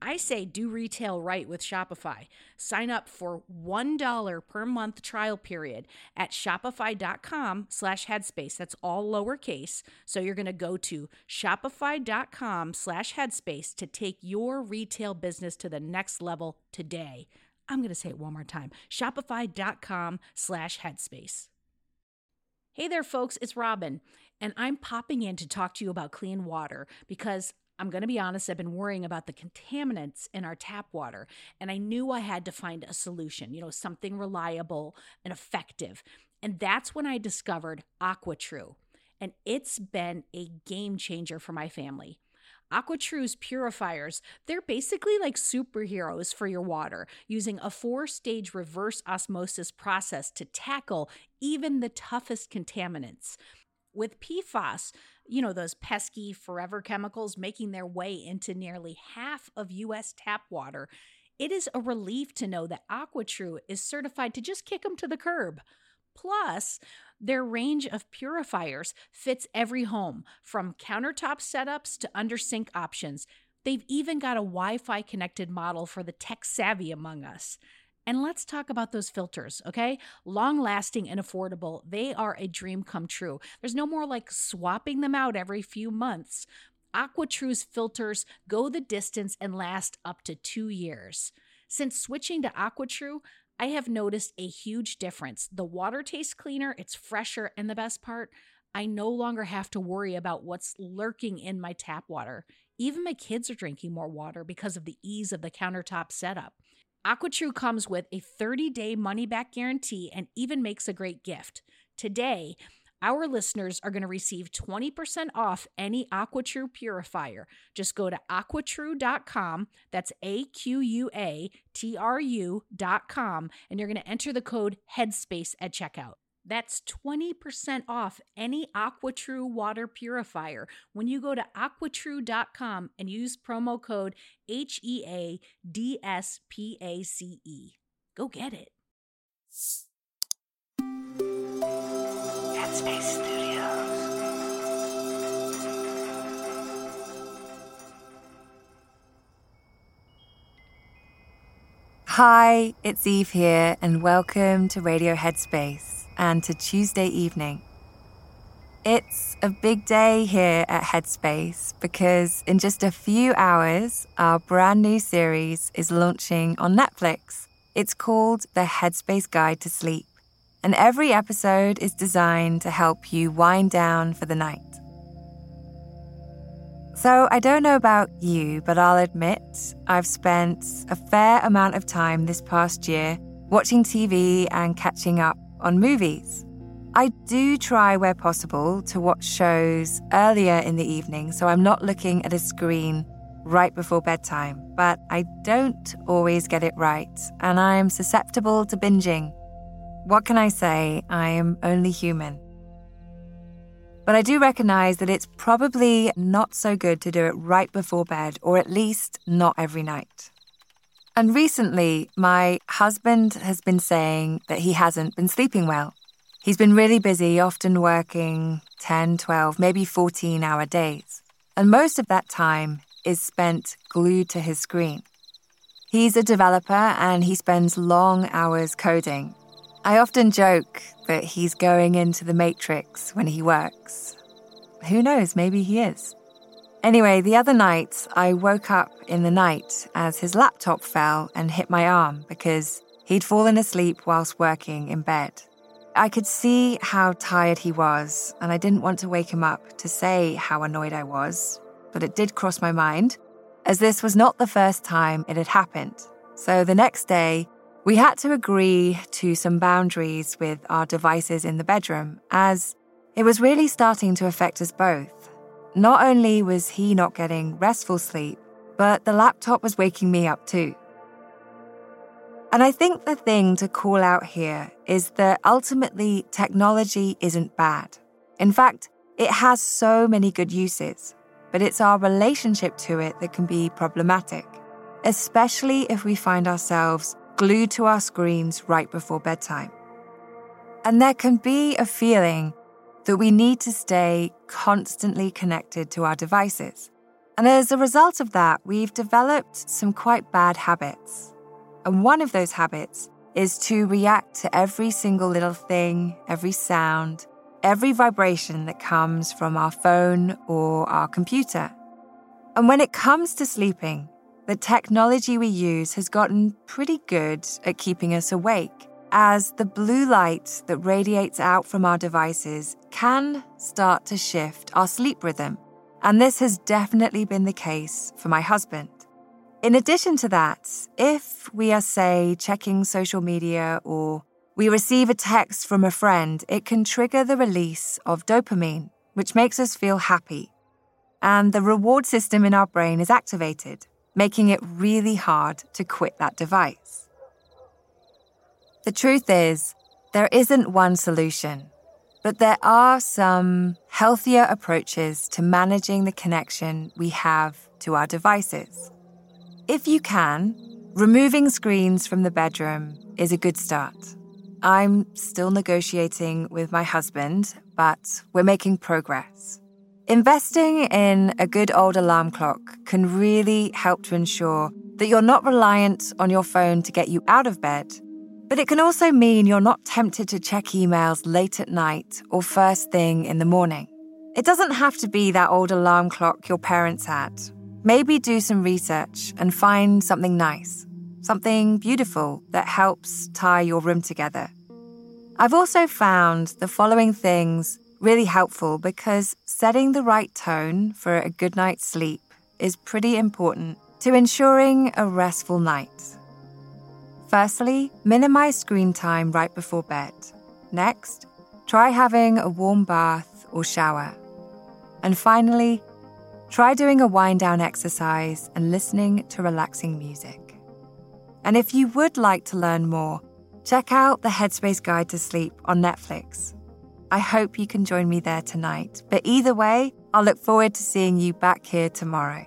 I say do retail right with Shopify. Sign up for $1 per month trial period at shopify.com slash headspace. That's all lowercase. So you're going to go to shopify.com slash headspace to take your retail business to the next level today. I'm going to say it one more time. Shopify.com slash headspace. Hey there, folks. It's Robin, and I'm popping in to talk to you about clean water because I'm going to be honest, I've been worrying about the contaminants in our tap water, and I knew I had to find a solution, you know, something reliable and effective. And that's when I discovered AquaTru, and it's been a game changer for my family. AquaTru's purifiers, they're basically like superheroes for your water, using a four stage reverse osmosis process to tackle even the toughest contaminants. With PFAS, you know, those pesky forever chemicals making their way into nearly half of US tap water, it is a relief to know that AquaTru is certified to just kick them to the curb. Plus, their range of purifiers fits every home, from countertop setups to under sink options. They've even got a Wi Fi connected model for the tech savvy among us. And let's talk about those filters, okay? Long lasting and affordable. They are a dream come true. There's no more like swapping them out every few months. AquaTru's filters go the distance and last up to two years. Since switching to AquaTru, I have noticed a huge difference. The water tastes cleaner, it's fresher, and the best part, I no longer have to worry about what's lurking in my tap water. Even my kids are drinking more water because of the ease of the countertop setup. AquaTru comes with a 30 day money back guarantee and even makes a great gift. Today, our listeners are going to receive 20% off any AquaTrue purifier. Just go to aquatru.com. That's A Q U A T R U.com. And you're going to enter the code HEADSPACE at checkout. That's 20% off any AquaTru water purifier when you go to aquatru.com and use promo code H E A D S P A C E. Go get it. Headspace Studios. Hi, it's Eve here, and welcome to Radio Headspace and to Tuesday evening. It's a big day here at Headspace because in just a few hours, our brand new series is launching on Netflix. It's called The Headspace Guide to Sleep, and every episode is designed to help you wind down for the night. So, I don't know about you, but I'll admit I've spent a fair amount of time this past year watching TV and catching up on movies. I do try where possible to watch shows earlier in the evening, so I'm not looking at a screen right before bedtime, but I don't always get it right, and I'm susceptible to binging. What can I say? I am only human. But I do recognize that it's probably not so good to do it right before bed, or at least not every night. And recently, my husband has been saying that he hasn't been sleeping well. He's been really busy, often working 10, 12, maybe 14 hour days. And most of that time is spent glued to his screen. He's a developer and he spends long hours coding. I often joke that he's going into the matrix when he works. Who knows, maybe he is. Anyway, the other night, I woke up in the night as his laptop fell and hit my arm because he'd fallen asleep whilst working in bed. I could see how tired he was, and I didn't want to wake him up to say how annoyed I was, but it did cross my mind, as this was not the first time it had happened. So the next day, we had to agree to some boundaries with our devices in the bedroom, as it was really starting to affect us both. Not only was he not getting restful sleep, but the laptop was waking me up too. And I think the thing to call out here is that ultimately technology isn't bad. In fact, it has so many good uses, but it's our relationship to it that can be problematic, especially if we find ourselves glued to our screens right before bedtime. And there can be a feeling that we need to stay constantly connected to our devices. And as a result of that, we've developed some quite bad habits. And one of those habits is to react to every single little thing, every sound, every vibration that comes from our phone or our computer. And when it comes to sleeping, the technology we use has gotten pretty good at keeping us awake as the blue light that radiates out from our devices can start to shift our sleep rhythm. And this has definitely been the case for my husband. In addition to that, if we are, say, checking social media or we receive a text from a friend, it can trigger the release of dopamine, which makes us feel happy. And the reward system in our brain is activated, making it really hard to quit that device. The truth is, there isn't one solution, but there are some healthier approaches to managing the connection we have to our devices. If you can, removing screens from the bedroom is a good start. I'm still negotiating with my husband, but we're making progress. Investing in a good old alarm clock can really help to ensure that you're not reliant on your phone to get you out of bed but it can also mean you're not tempted to check emails late at night or first thing in the morning. It doesn't have to be that old alarm clock your parents had. Maybe do some research and find something nice, something beautiful that helps tie your room together. I've also found the following things really helpful because setting the right tone for a good night's sleep is pretty important to ensuring a restful night. Firstly, minimize screen time right before bed. Next, try having a warm bath or shower. And finally, try doing a wind down exercise and listening to relaxing music. And if you would like to learn more, check out the Headspace Guide to Sleep on Netflix. I hope you can join me there tonight. But either way, I'll look forward to seeing you back here tomorrow.